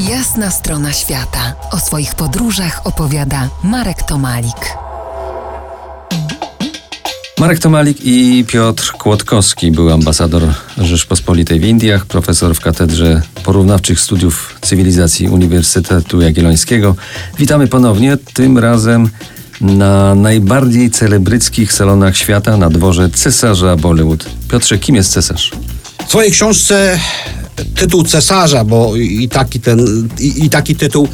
Jasna strona świata. O swoich podróżach opowiada Marek Tomalik. Marek Tomalik i Piotr Kłodkowski był ambasador Rzeczpospolitej w Indiach, profesor w Katedrze Porównawczych Studiów Cywilizacji Uniwersytetu Jagiellońskiego. Witamy ponownie, tym razem na najbardziej celebryckich salonach świata na dworze cesarza Bollywood. Piotrze, kim jest cesarz? W swojej książce tytuł cesarza, bo i taki, ten, i, i taki tytuł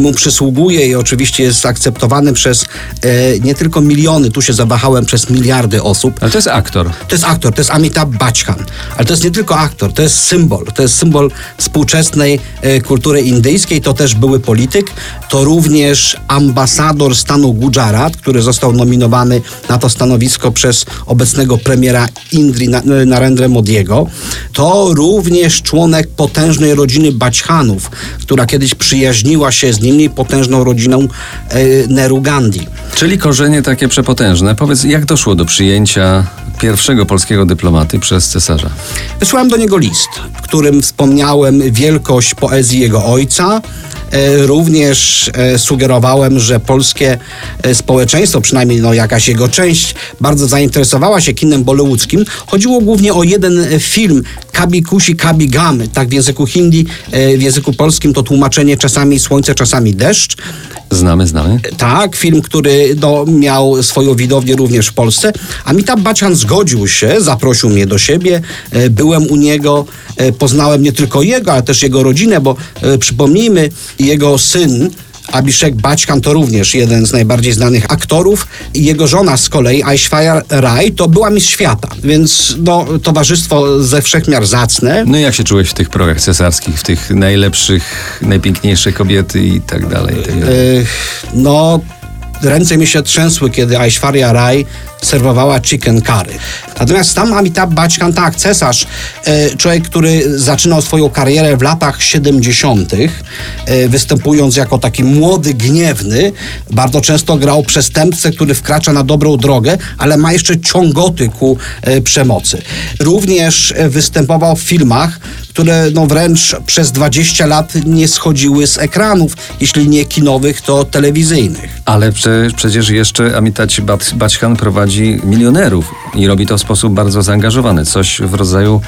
mu przysługuje i oczywiście jest akceptowany przez e, nie tylko miliony, tu się zawahałem, przez miliardy osób. Ale to jest aktor. To jest aktor, to jest Amitabh Bachchan. Ale to jest nie tylko aktor, to jest symbol. To jest symbol współczesnej e, kultury indyjskiej, to też były polityk, to również ambasador stanu Gujarat, który został nominowany na to stanowisko przez obecnego premiera Indri Narendra Modiego. To również członek potężnej rodziny Bachchanów, która kiedyś przyjaźniła się z niemniej potężną rodziną e, Nehru Gandhi. Czyli korzenie takie przepotężne. Powiedz, jak doszło do przyjęcia pierwszego polskiego dyplomaty przez cesarza? Wysłałem do niego list, w którym wspomniałem wielkość poezji jego ojca, również e, sugerowałem, że polskie e, społeczeństwo, przynajmniej no, jakaś jego część, bardzo zainteresowała się kinem bollywoodzkim. Chodziło głównie o jeden film, Kabi Kusi Kabi Gamy, tak w języku hindi, w języku polskim to tłumaczenie czasami słońce, czasami deszcz. Znamy, znamy. Tak, film, który no, miał swoją widownię również w Polsce. Amitabh Bachchan zgodził się, zaprosił mnie do siebie. Byłem u niego, poznałem nie tylko jego, ale też jego rodzinę, bo przypomnijmy, jego syn Abhishek Bachchan to również jeden z najbardziej znanych aktorów. Jego żona z kolei, Aishwarya Rai, to była mistrz świata, więc no, towarzystwo ze wszechmiar zacne. No i jak się czułeś w tych progach cesarskich, w tych najlepszych, najpiękniejsze kobiety i tak dalej? tak dalej? no, ręce mi się trzęsły, kiedy Aishwarya Rai serwowała chicken curry. Natomiast tam Amitabh Bachchan, tak, cesarz, e, człowiek, który zaczynał swoją karierę w latach 70., e, występując jako taki młody, gniewny, bardzo często grał przestępcę, który wkracza na dobrą drogę, ale ma jeszcze ciągoty ku e, przemocy. Również występował w filmach, które no wręcz przez 20 lat nie schodziły z ekranów, jeśli nie kinowych, to telewizyjnych. Ale prze, przecież jeszcze Amitabh Bachchan prowadzi milionerów i robi to w sposób bardzo zaangażowany, coś w rodzaju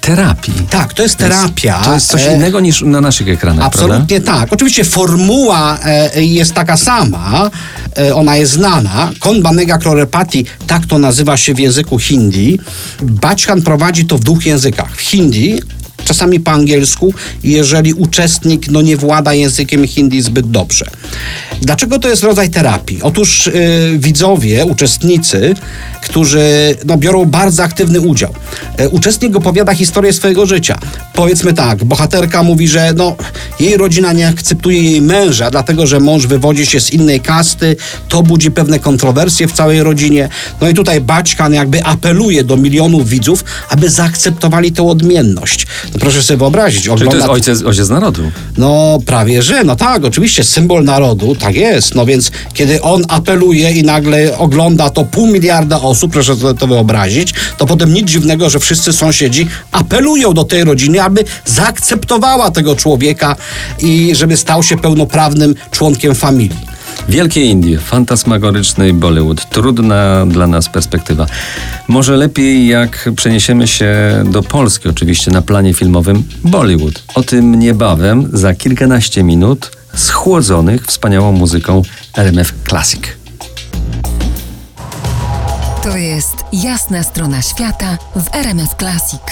terapii. Tak, to jest terapia. To jest coś e, innego niż na naszych ekranach, Absolutnie prawda? tak. Oczywiście formuła e, jest taka sama, e, ona jest znana. Konbanega Krorepati, tak to nazywa się w języku hindi. Bachchan prowadzi to w dwóch językach. W hindi czasami po angielsku, jeżeli uczestnik no, nie włada językiem hindi zbyt dobrze. Dlaczego to jest rodzaj terapii? Otóż yy, widzowie, uczestnicy, którzy no, biorą bardzo aktywny udział. Yy, uczestnik opowiada historię swojego życia. Powiedzmy tak, bohaterka mówi, że no, jej rodzina nie akceptuje jej męża, dlatego że mąż wywodzi się z innej kasty, to budzi pewne kontrowersje w całej rodzinie. No i tutaj Baćkan jakby apeluje do milionów widzów, aby zaakceptowali tę odmienność. No proszę sobie wyobrazić. Ogląda... Czyli to jest ojciec, ojciec narodu. No prawie, że. No tak, oczywiście symbol narodu, tak jest. No więc kiedy on apeluje i nagle ogląda to pół miliarda osób, proszę sobie to wyobrazić, to potem nic dziwnego, że wszyscy sąsiedzi apelują do tej rodziny, aby zaakceptowała tego człowieka i żeby stał się pełnoprawnym członkiem familii. Wielkie Indie, fantasmagoryczny Bollywood, trudna dla nas perspektywa. Może lepiej jak przeniesiemy się do Polski, oczywiście na planie filmowym Bollywood. O tym niebawem, za kilkanaście minut, schłodzonych wspaniałą muzyką RMF Classic. To jest jasna strona świata w RMF Classic.